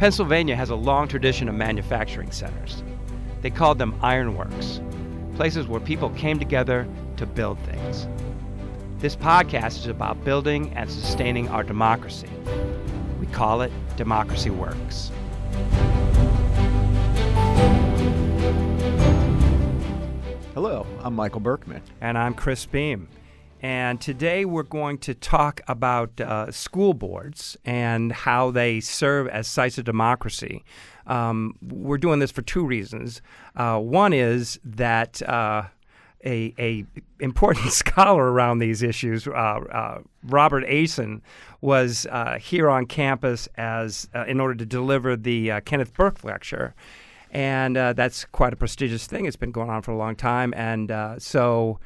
Pennsylvania has a long tradition of manufacturing centers. They called them ironworks, places where people came together to build things. This podcast is about building and sustaining our democracy. We call it Democracy Works. Hello, I'm Michael Berkman. And I'm Chris Beem. And today we're going to talk about uh, school boards and how they serve as sites of democracy. Um, we're doing this for two reasons. Uh, one is that uh, a, a important scholar around these issues, uh, uh, Robert Asen, was uh, here on campus as in order to deliver the Kenneth Burke lecture and uh, that's quite a prestigious thing. It's been going on for a long time, and uh, so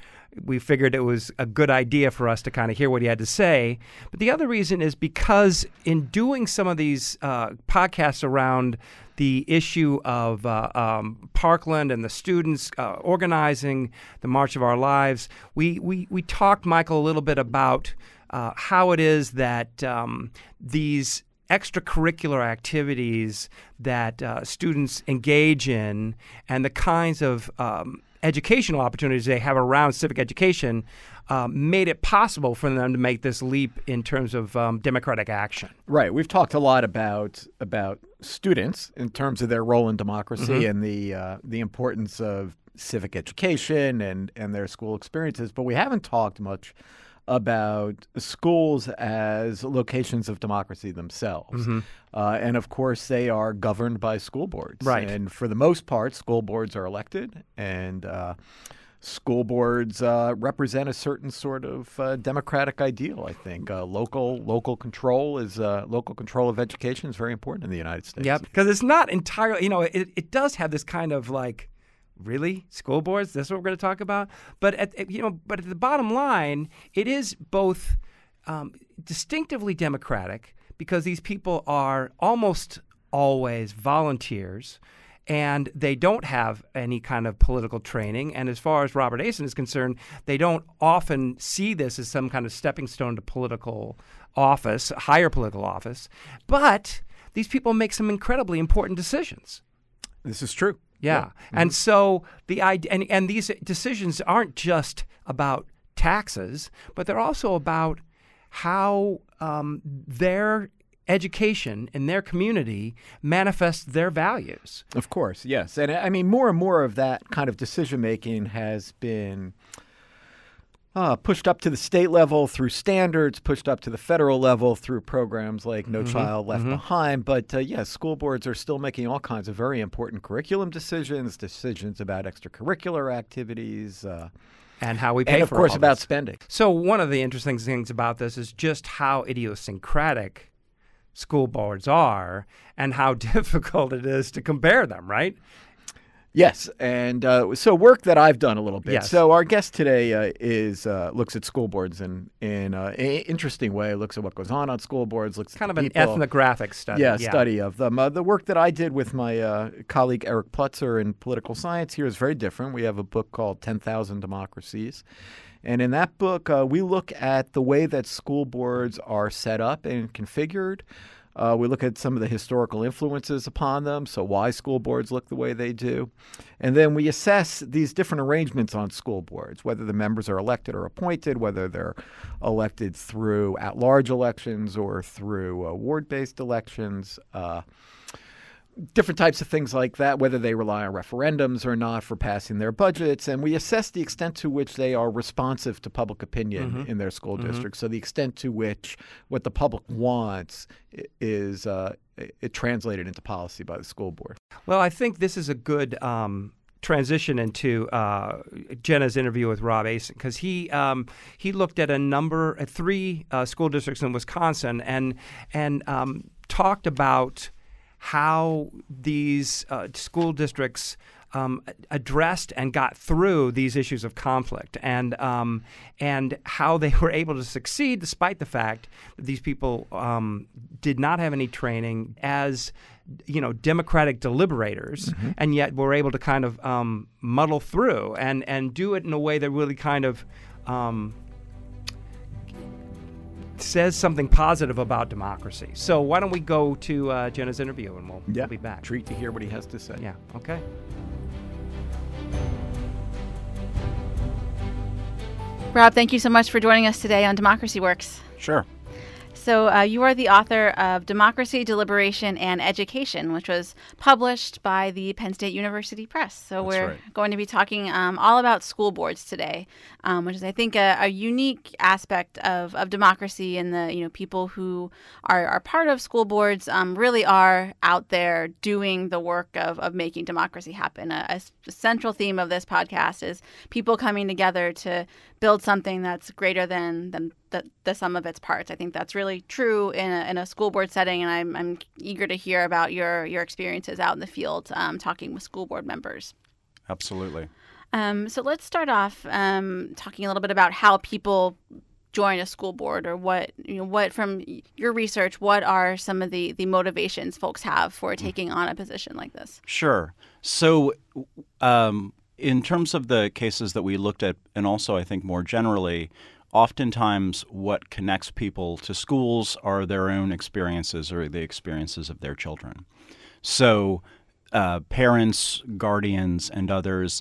we figured it was a good idea for us to kind of hear what he had to say. But the other reason is because in doing some of these uh, podcasts around the issue of uh, um, Parkland and the students uh, organizing the March of Our Lives, we, we, we talked, Michael, a little bit about uh, how it is that um, these extracurricular activities that uh, students engage in and the kinds of um, educational opportunities they have around civic education uh, made it possible for them to make this leap in terms of um, democratic action. Right. We've talked a lot about about students in terms of their role in democracy mm-hmm. and the uh, the importance of civic education and and their school experiences, but we haven't talked much about schools as locations of democracy themselves. Mm-hmm. Uh, and of course, they are governed by school boards. Right. And for the most part, school boards are elected, and uh, school boards uh, represent a certain sort of uh, democratic ideal. I think uh, local local control is uh, local control of education is very important in the United States. Yeah, because it's not entirely. You know, it, it does have this kind of like really school boards that's what we're going to talk about but at you know but at the bottom line it is both um, distinctively democratic because these people are almost always volunteers and they don't have any kind of political training. And as far as Robert Asen is concerned, they don't often see this as some kind of stepping stone to political office, higher political office. But these people make some incredibly important decisions. This is true. Yeah. Mm-hmm. And so the idea, and, and these decisions aren't just about taxes, but they're also about how um, their education in their community manifests their values. Of course, yes. And I mean, more and more of that kind of decision making has been uh, pushed up to the state level through standards, pushed up to the federal level through programs like No mm-hmm. Child Left mm-hmm. Behind. But uh, yes, yeah, school boards are still making all kinds of very important curriculum decisions, decisions about extracurricular activities. Uh, and how we pay and of course about spending. So one of the interesting things about this is just how idiosyncratic school boards are and how difficult it is to compare them, right? Yes, and uh, so work that I've done a little bit. Yes. So our guest today uh, is uh, looks at school boards in in uh, an interesting way. Looks at what goes on on school boards. Looks kind of an people. ethnographic study. Yeah, yeah, study of them. Uh, the work that I did with my uh, colleague Eric Plutzer in political science here is very different. We have a book called Ten Thousand Democracies. And in that book, we look at the way that school boards are set up and configured, uh, we look at some of the historical influences upon them, so why school boards look the way they do. And then we assess these different arrangements on school boards, whether the members are elected or appointed, whether they're elected through at large elections or through uh, ward based elections. Uh, different types of things like that, whether they rely on referendums or not for passing their budgets. And we assess the extent to which they are responsive to public opinion mm-hmm. in their school mm-hmm. district. So the extent to which what the public wants is uh, it translated into policy by the school board. Well, I think this is a good. Um transition into uh, Jenna's interview with Rob Asen because he um, he looked at a number at three uh, school districts in Wisconsin and and um, talked about how these uh, school districts um, addressed and got through these issues of conflict, and um, and how they were able to succeed despite the fact that these people um, did not have any training as you know democratic deliberators, mm-hmm. and yet were able to kind of um, muddle through and and do it in a way that really kind of um, says something positive about democracy. So why don't we go to uh, Jenna's interview and we'll, Yeah. we'll be back. Treat to hear what he has to say. Yeah. Okay. Rob, thank you so much for joining us today on Democracy Works. Sure. So, uh, you are the author of Democracy, Deliberation, and Education, which was published by the Penn State University Press. So, That's we're right. going to be talking um, all about school boards today, um, which is, I think, a, a unique aspect of, of democracy. And the you know people who are, are part of school boards um, really are out there doing the work of, of making democracy happen. A central theme of this podcast is people coming together to build something that's greater than than the, the sum of its parts. I think that's really true in a, in a school board setting, and I'm, I'm eager to hear about your your experiences out in the field, um, talking with school board members. Absolutely. Um, so let's start off um, talking a little bit about how people join a school board, or what you know, what from your research, what are some of the the motivations folks have for taking on a position like this? Sure. So, um, in terms of the cases that we looked at, and also I think more generally, oftentimes what connects people to schools are their own experiences or the experiences of their children. So, uh, parents, guardians, and others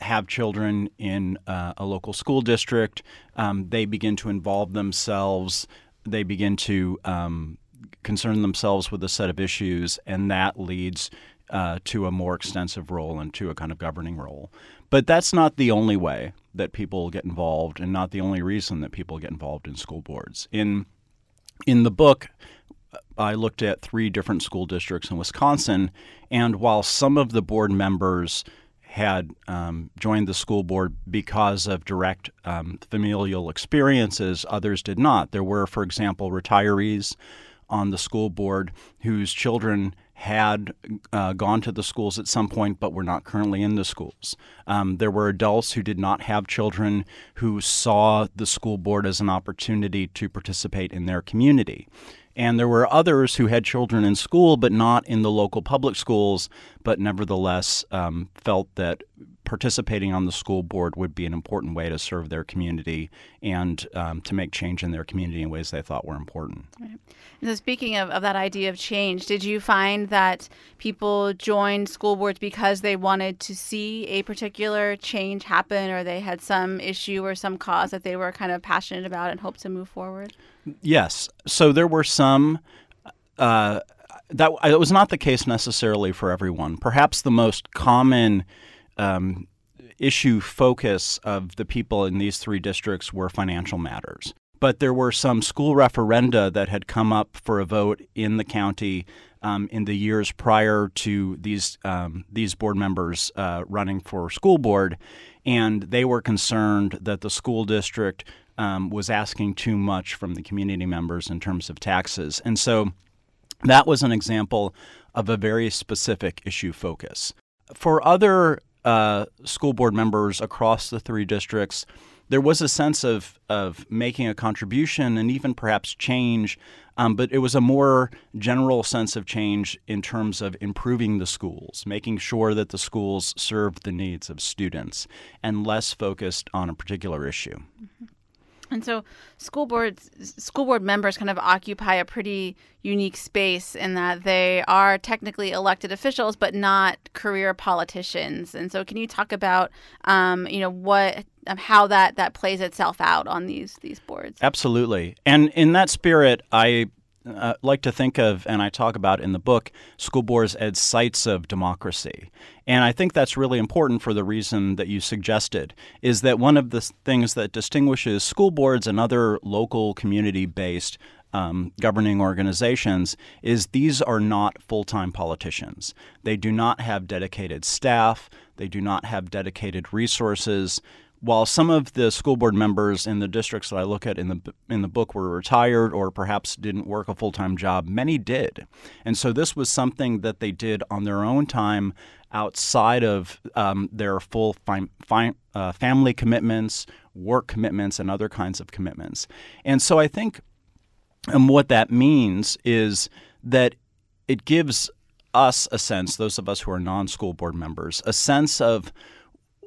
have children in uh, a local school district. Um, they begin to involve themselves. They begin to um, concern themselves with a set of issues, and that leads uh, to a more extensive role and to a kind of governing role. But that's not the only way that people get involved, and not the only reason that people get involved in school boards. In in the book, I looked at three different school districts in Wisconsin, and while some of the board members had um, joined the school board because of direct um, familial experiences, others did not. There were, for example, retirees on the school board whose children had uh, gone to the schools at some point but were not currently in the schools. Um, there were adults who did not have children who saw the school board as an opportunity to participate in their community. And there were others who had children in school but not in the local public schools, but nevertheless um, felt that participating on the school board would be an important way to serve their community and um, to make change in their community in ways they thought were important. So speaking of, of that idea of change, did you find that people joined school boards because they wanted to see a particular change happen or they had some issue or some cause that they were kind of passionate about and hoped to move forward? Yes. So there were some. Uh, that it was not the case necessarily for everyone. Perhaps the most common um, issue focus of the people in these three districts were financial matters. But there were some school referenda that had come up for a vote in the county um, in the years prior to these um, these board members uh, running for school board, and they were concerned that the school district um, was asking too much from the community members in terms of taxes, and so that was an example of a very specific issue focus. For other uh, school board members across the three districts, there was a sense of, of making a contribution and even perhaps change, um, but it was a more general sense of change in terms of improving the schools, making sure that the schools served the needs of students, and less focused on a particular issue. And so school boards school board members kind of occupy a pretty unique space in that they are technically elected officials but not career politicians. And so can you talk about um, you know what um, how that that plays itself out on these these boards? Absolutely. And in that spirit, I uh, like to think of, and I talk about in the book, school boards as sites of democracy. And I think that's really important for the reason that you suggested, is that one of the things that distinguishes school boards and other local community based um, governing organizations is these are not full time politicians. They do not have dedicated staff, they do not have dedicated resources while some of the school board members in the districts that I look at in the in the book were retired or perhaps didn't work a full time job, many did, and so this was something that they did on their own time outside of um, their full fi- fi- uh, family commitments, work commitments, and other kinds of commitments. And so I think and what that means is that it gives us a sense, those of us who are non school board members, a sense of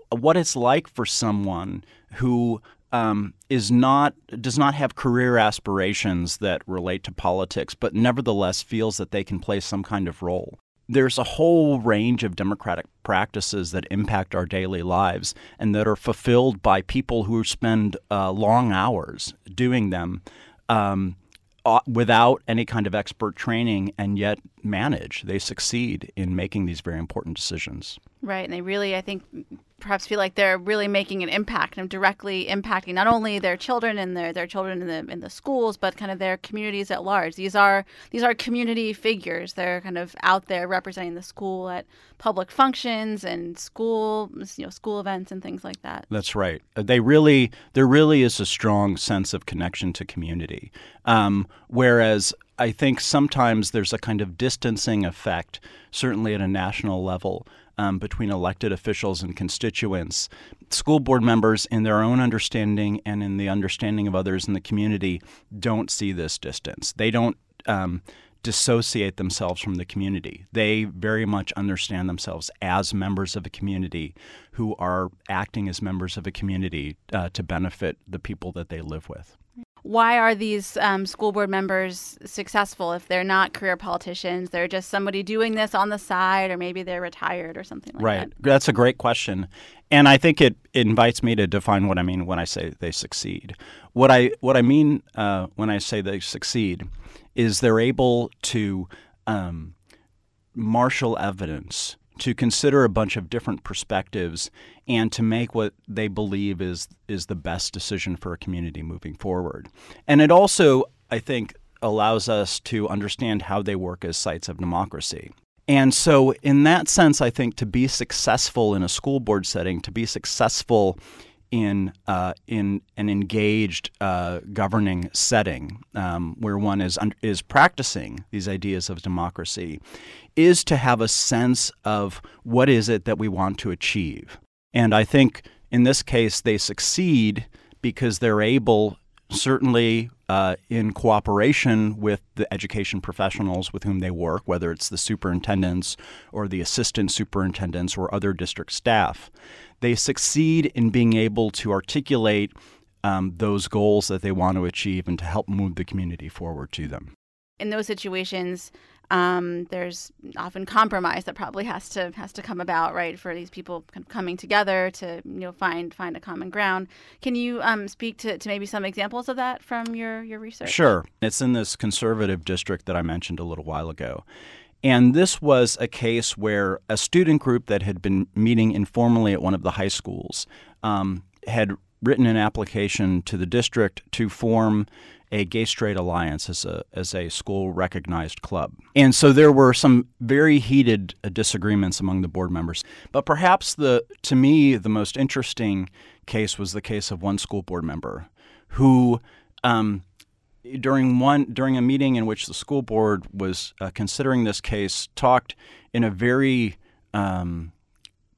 what it's like for someone who um, is not does not have career aspirations that relate to politics, but nevertheless feels that they can play some kind of role. There's a whole range of democratic practices that impact our daily lives and that are fulfilled by people who spend uh, long hours doing them. Um, uh, without any kind of expert training and yet manage. They succeed in making these very important decisions. Right. And they really, I think, perhaps feel like they're really making an impact and directly impacting not only their children and their, their children in the in the schools, but kind of their communities at large. These are these are community figures. They're kind of out there representing the school at public functions and school you know school events and things like that. That's right. Uh, they really there really is a strong sense of connection to community. Um, whereas I think sometimes there's a kind of distancing effect, certainly at a national level um, between elected officials and constituents. School board members, in their own understanding and in the understanding of others in the community, don't see this distance. They don't. Um, dissociate themselves from the community. They very much understand themselves as members of a community who are acting as members of a community uh, to benefit the people that they live with why are these um, school board members successful if they're not career politicians? They're just somebody doing this on the side, or maybe they're retired or something like right. that. Right. That's a great question. And I think it, it invites me to define what I mean when I say they succeed. What I what I mean uh, when I say they succeed is they're able to um, marshal evidence to consider a bunch of different perspectives and to make what they believe is is the best decision for a community moving forward. And it also, I think, allows us to understand how they work as sites of democracy. And so, in that sense, I think to be successful in a school board setting, to be successful in uh, in an engaged uh, governing setting um, where one is is practicing these ideas of democracy is to have a sense of what is it that we want to achieve. And I think in this case they succeed because they're able certainly uh, in cooperation with the education professionals with whom they work, whether it's the superintendents or the assistant superintendents or other district staff, they succeed in being able to articulate um, those goals that they want to achieve and to help move the community forward to them. In those situations, um, there's often compromise that probably has to has to come about, right, for these people coming together to you know find find a common ground. Can you um, speak to, to maybe some examples of that from your your research? Sure, it's in this conservative district that I mentioned a little while ago. And this was a case where a student group that had been meeting informally at one of the high schools um, had written an application to the district to form a gay straight alliance as a as a school recognized club. And so there were some very heated uh, disagreements among the board members. But perhaps the to me the most interesting case was the case of one school board member who um, during one during a meeting in which the school board was uh, considering this case talked in a very um,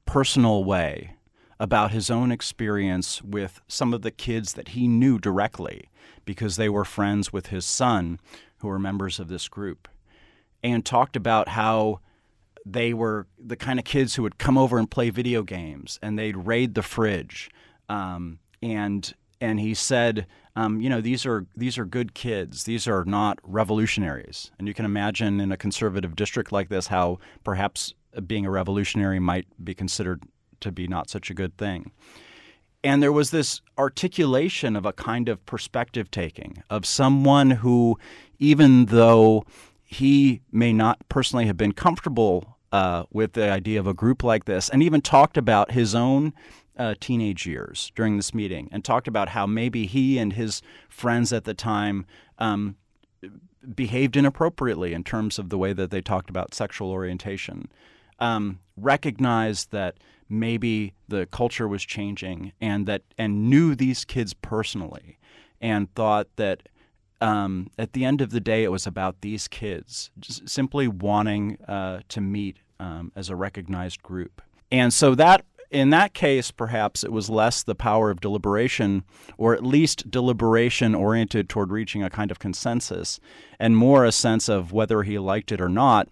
personal way about his own experience with some of the kids that he knew directly because they were friends with his son who were members of this group and talked about how they were the kind of kids who would come over and play video games and they'd raid the fridge um, and and he said um, you know these are these are good kids these are not revolutionaries and you can imagine in a conservative district like this how perhaps being a revolutionary might be considered to be not such a good thing. And there was this articulation of a kind of perspective taking of someone who, even though he may not personally have been comfortable uh, with the idea of a group like this, and even talked about his own uh, teenage years during this meeting, and talked about how maybe he and his friends at the time um, behaved inappropriately in terms of the way that they talked about sexual orientation. Um, recognized that maybe the culture was changing and that and knew these kids personally and thought that um, at the end of the day it was about these kids simply wanting uh, to meet um, as a recognized group and so that in that case perhaps it was less the power of deliberation or at least deliberation oriented toward reaching a kind of consensus and more a sense of whether he liked it or not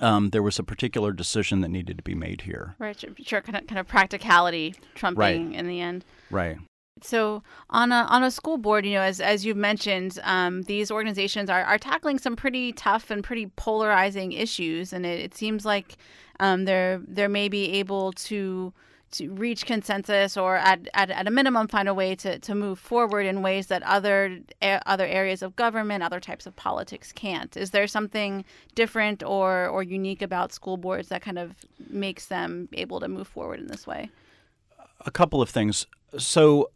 um, there was a particular decision that needed to be made here. Right, sure, kind of kind of practicality trumping right. in the end. Right. So on a on a school board, you know, as as you've mentioned, um, these organizations are, are tackling some pretty tough and pretty polarizing issues, and it, it seems like um, they're they're maybe able to to reach consensus or at, at, at a minimum find a way to, to move forward in ways that other other areas of government, other types of politics can't. Is there something different or, or unique about school boards that kind of makes them able to move forward in this way? A couple of things. So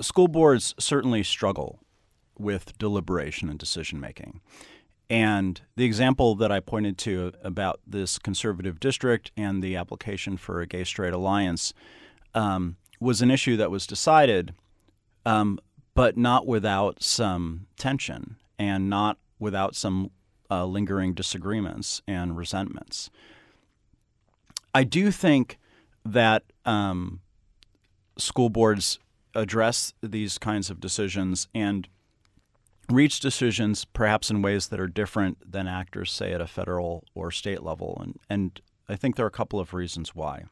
school boards certainly struggle with deliberation and decision making. And the example that I pointed to about this conservative district and the application for a gay straight alliance um, was an issue that was decided, um, but not without some tension and not without some uh, lingering disagreements and resentments. I do think that um, school boards address these kinds of decisions and reach decisions perhaps in ways that are different than actors say at a federal or state level and and I think there are a couple of reasons why.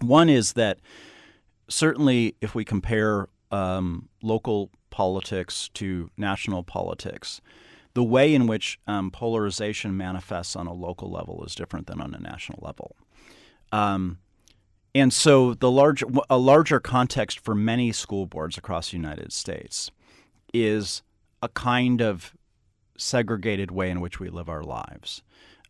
One is that certainly if we compare um, local politics to national politics, the way in which um, polarization manifests on a local level is different than on a national level. Um, and so the large, a larger context for many school boards across the United States is a kind of segregated way in which we live our lives.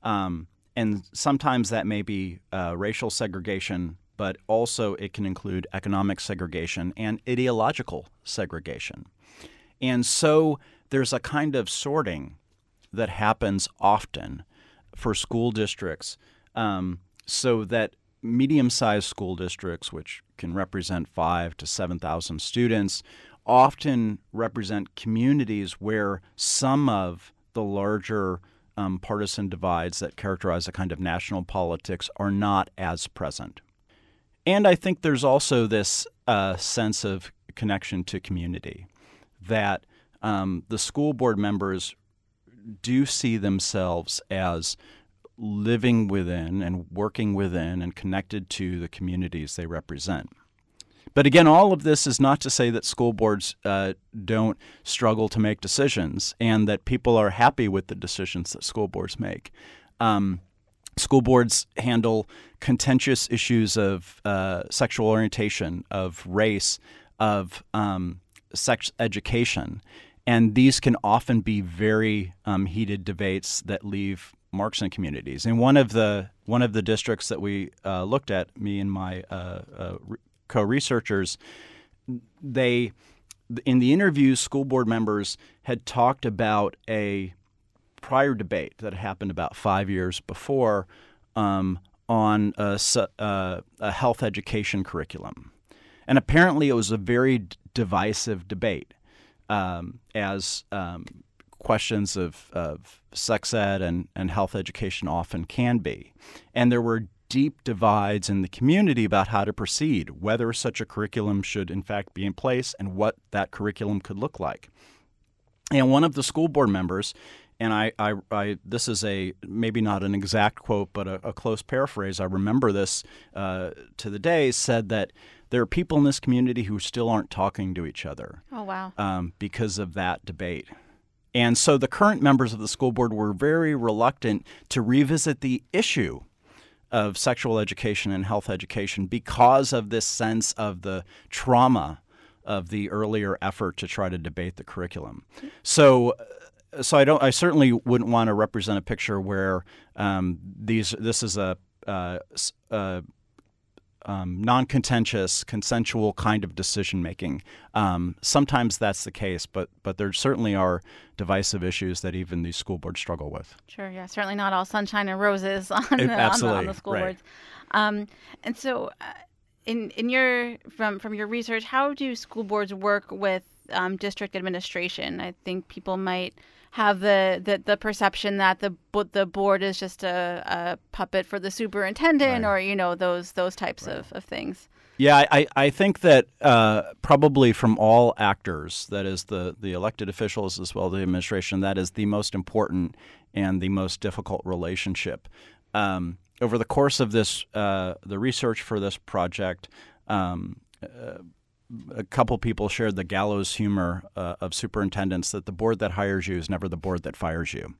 Um, and sometimes that may be uh, racial segregation, but also it can include economic segregation and ideological segregation. And so there's a kind of sorting that happens often for school districts um, so that medium sized school districts, which can represent five to 7,000 students, often represent communities where some of the larger um, partisan divides that characterize a kind of national politics are not as present. And I think there's also this uh, sense of connection to community that um, the school board members do see themselves as living within and working within and connected to the communities they represent. But again, all of this is not to say that school boards uh, don't struggle to make decisions and that people are happy with the decisions that school boards make. Um, school boards handle contentious issues of uh, sexual orientation, of race, of um, sex education. And these can often be very um, heated debates that leave marks in communities. And one of the one of the districts that we uh, looked at, me and my uh, uh co-researchers, they in the interviews, school board members had talked about a prior debate that happened about five years before um, on a, uh, a, health education curriculum. And apparently, it was a very d- divisive debate, um, as um, questions of, of sex ed and, and health education often can be. And there were deep divides in the community about how to proceed, whether such a curriculum should in fact be in place, and what that curriculum could look like. And one of the school board members, and I, I, I this is a maybe not an exact quote, but a, a close paraphrase. I remember this uh, to the day. Said that there are people in this community who still aren't talking to each other. Oh wow! Um, because of that debate. And so the current members of the school board were very reluctant to revisit the issue of sexual education and health education because of this sense of the trauma of the earlier effort to try to debate the curriculum. So, so I don't. I certainly wouldn't want to represent a picture where um, these. This is a, uh, a um, non-contentious, consensual kind of decision making. Um, sometimes that's the case, but but there certainly are divisive issues that even these school boards struggle with. Sure, yeah, certainly not all sunshine and roses on, the, on, the, on the, school right. boards. Um, and so, uh, in in your from from your research, how do school boards work with um, district administration? I think people might have the, the, the perception that the the board is just a, a puppet for the superintendent right. or you know those those types right. of, of things. Yeah, I, I think that uh, probably from all actors, that is the, the elected officials as well as the administration, that is the most important and the most difficult relationship. Um, over the course of this, uh, the research for this project, um, uh, a couple people shared the gallows humor uh, of superintendents that the board that hires you is never the board that fires you.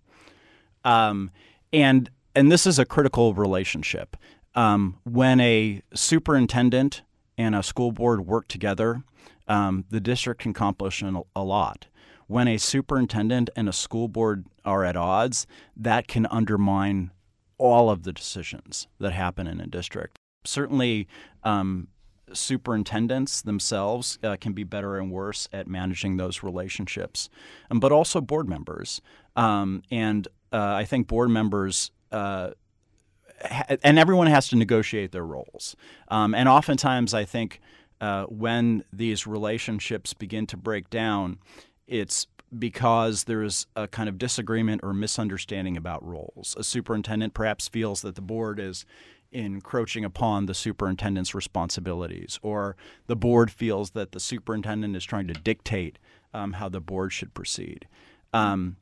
Um, and and this is a critical relationship. Um, when a superintendent and a school board work together, um, the district can accomplish an, a lot. When a superintendent and a school board are at odds, that can undermine all of the decisions that happen in a district. Certainly, um, superintendents themselves uh, can be better and worse at managing those relationships, um, but also board members. Um, and uh, I think board members. Uh, and everyone has to negotiate their roles. Um, and oftentimes, I think uh, when these relationships begin to break down, it's because there is a kind of disagreement or misunderstanding about roles. A superintendent perhaps feels that the board is encroaching upon the superintendent's responsibilities, or the board feels that the superintendent is trying to dictate um, how the board should proceed. Um,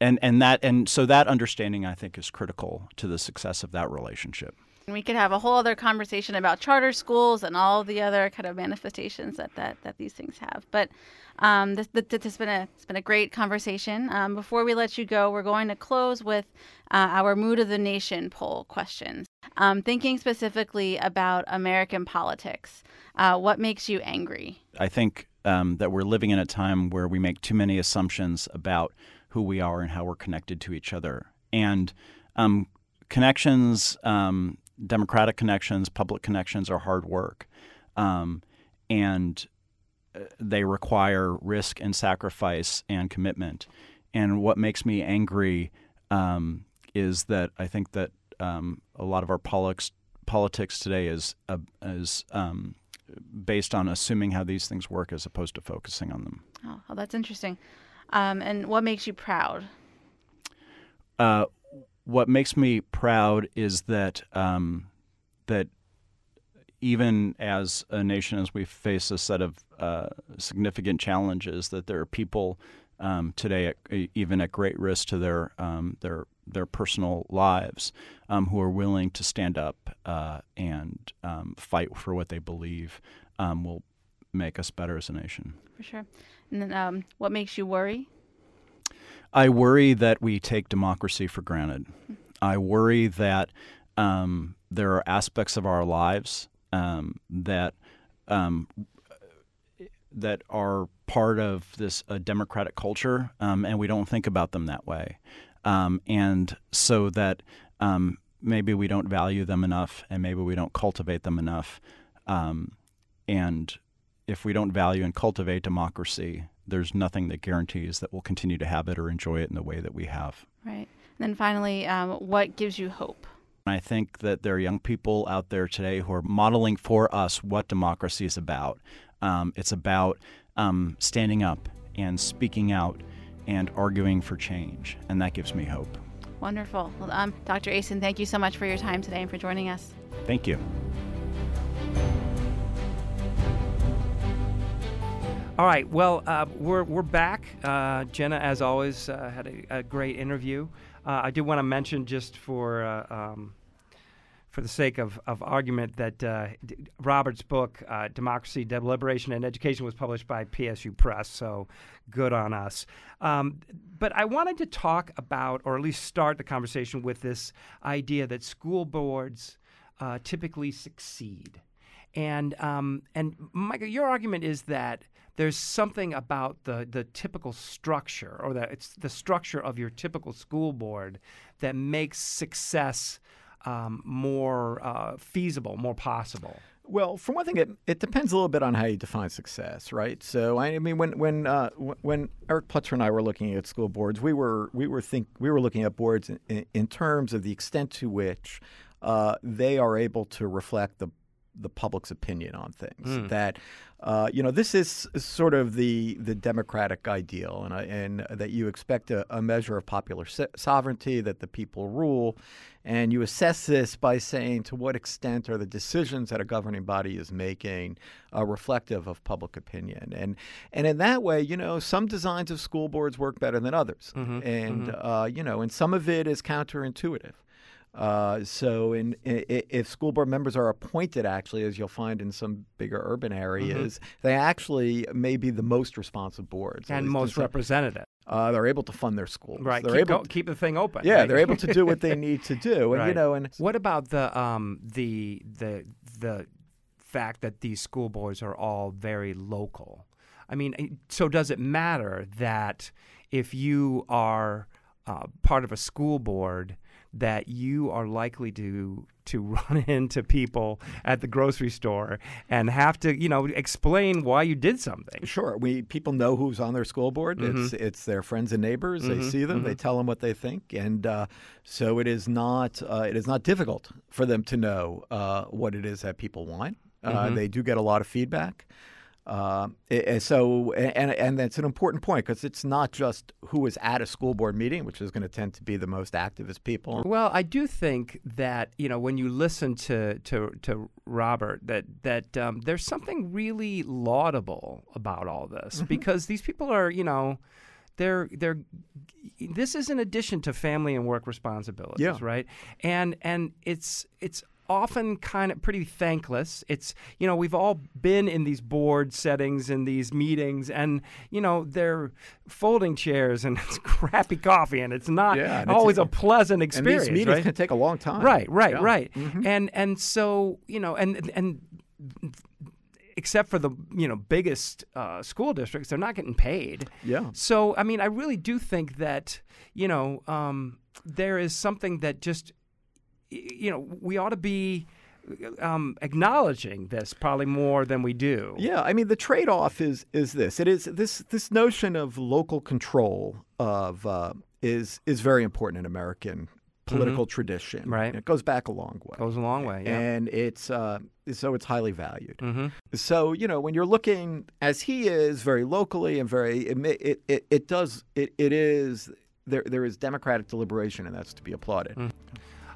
and and that and so that understanding I think is critical to the success of that relationship. We could have a whole other conversation about charter schools and all the other kind of manifestations that that, that these things have. But um, this, this, this, has been a it's been a great conversation. Um, before we let you go, we're going to close with uh, our mood of the nation poll questions. Um, thinking specifically about American politics, uh, what makes you angry? I think um, that we're living in a time where we make too many assumptions about who we are and how we're connected to each other. And um, connections, um, democratic connections, public connections are hard work. Um, and uh, they require risk and sacrifice and commitment. And what makes me angry um, is that I think that um, a lot of our politics politics today is uh, is um, based on assuming how these things work as opposed to focusing on them. Oh, well, that's interesting. Um, and what makes you proud? Uh, what makes me proud is that um, that even as a nation, as we face a set of uh, significant challenges, that there are people um, today, at, even at great risk to their um, their their personal lives, um, who are willing to stand up uh, and um, fight for what they believe um, will make us better as a nation. For sure. And then, what makes you worry? I worry that we take democracy for granted. I worry that um, there are aspects of our lives um, that um, that are part of this uh, democratic culture, um, and we don't think about them that way. Um, and so that um, maybe we don't value them enough, and maybe we don't cultivate them enough. and if we don't value and cultivate democracy, there's nothing that guarantees that we'll continue to have it or enjoy it in the way that we have. Right. And then finally, um, what gives you hope? I think that there are young people out there today who are modeling for us what democracy is about. Um, it's about um, standing up and speaking out and arguing for change, and that gives me hope. Wonderful. Well, um, Dr. Asen, thank you so much for your time today and for joining us. Thank you. All right. Well, uh, we're, we're back. Uh, Jenna, as always, uh, had a, a, great interview. Uh, I do want to mention, just for uh, um, for the sake of, of argument, that uh, D- Robert's book, Democracy, Deliberation, and Education, was published by PSU Press. So good on us. Um, but I wanted to talk about, or at least start the conversation with this idea that school boards typically succeed. And um, and Michael, your argument is that there's something about the the typical structure or that it's the structure of your typical school board that makes success um, more uh, feasible, more possible. Well, for one thing, it, it depends a little bit on how you define success, right? So, I mean, when when uh, when Eric Plutzer and I were looking at school boards, we were we were think we were looking at boards in, in terms of the extent to which uh, they are able to reflect the the public's opinion on things. Mm. That uh, you know, this is sort of the the democratic ideal, and and that you expect a, a measure of popular so- sovereignty, that the people rule, and you assess this by saying to what extent are the decisions that a governing body is making uh, reflective of public opinion, and and in that way, you know, some designs of school boards work better than others, mm-hmm. and mm-hmm. Uh, you know, and some of it is counterintuitive. Uh, so, in, i- i- if school board members are appointed, actually, as you'll find in some bigger urban areas, they actually may be the most responsive boards and most representative. Uh, they're able to fund their schools. Right. They're Keep, able. go- keep the thing open. yeah, right? they're able to do what they need to do, and you know, and What about the um, the the the fact that these school boards are all very local? I mean, eh, so does it matter that if you are uh, part of a school board that you are likely to to run into people at the grocery store and have to, you know, explain why you did something? Sure, we people know who's on their school board. It's it's their friends and neighbors. They see them. They tell them what they think, and uh, so it is not uh, it is not difficult for them to know uh, what it is that people want. Uh, They do get a lot of feedback. Uh, i- i- so and and that's an important point because it's not just who is at a school board meeting, which is going to tend to be the most activist people. Well, I do think that you know when you listen to to, to Robert that that um, there's something really laudable about all this Mm-hmm. because these people are you know they're they're this is in addition to family and work responsibilities, Yeah. right? And and it's it's often kind of pretty thankless. It's you know we've all been in these board settings and these meetings, and you know they're folding chairs and it's crappy coffee, and it's not Yeah, and it's- always a pleasant And experience. these meetings right? can take a long time. Right, right, Yeah. right. Mhm. And and so you know, and and except for the you know biggest uh, school districts, they're not getting paid. Yeah. So I mean, I really do think that you know um, there is something that just you know we ought to be um, acknowledging this probably more than we do. Yeah, I mean the trade-off is is this. It is this this notion of local control of uh, is is very important in American political tradition. Mm-hmm. Right. it goes back a long way, Goes a long way. Yeah. and it's uh, so it's highly valued. hmm So you know when you're looking as he is very locally and very it it it, it does it, it is there there is democratic deliberation and that's to be applauded. Mm.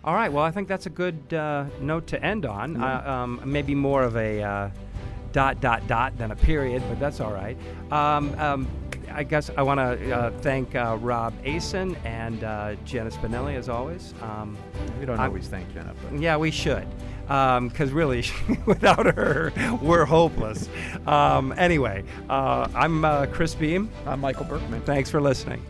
All right. Well, I think that's a good uh, note to end on. Uh, um, maybe more of a uh, dot dot dot than a period, but that's all right. Um, um, I guess I want to uh, thank uh, Rob Asen and uh, Jenna Spinelli as always. Um, We don't I'm- always thank Jenna, but yeah, we should, because really, without her, we're hopeless. Um, anyway, uh, I'm uh, Chris Beem. I'm Michael Berkman. Thanks for listening.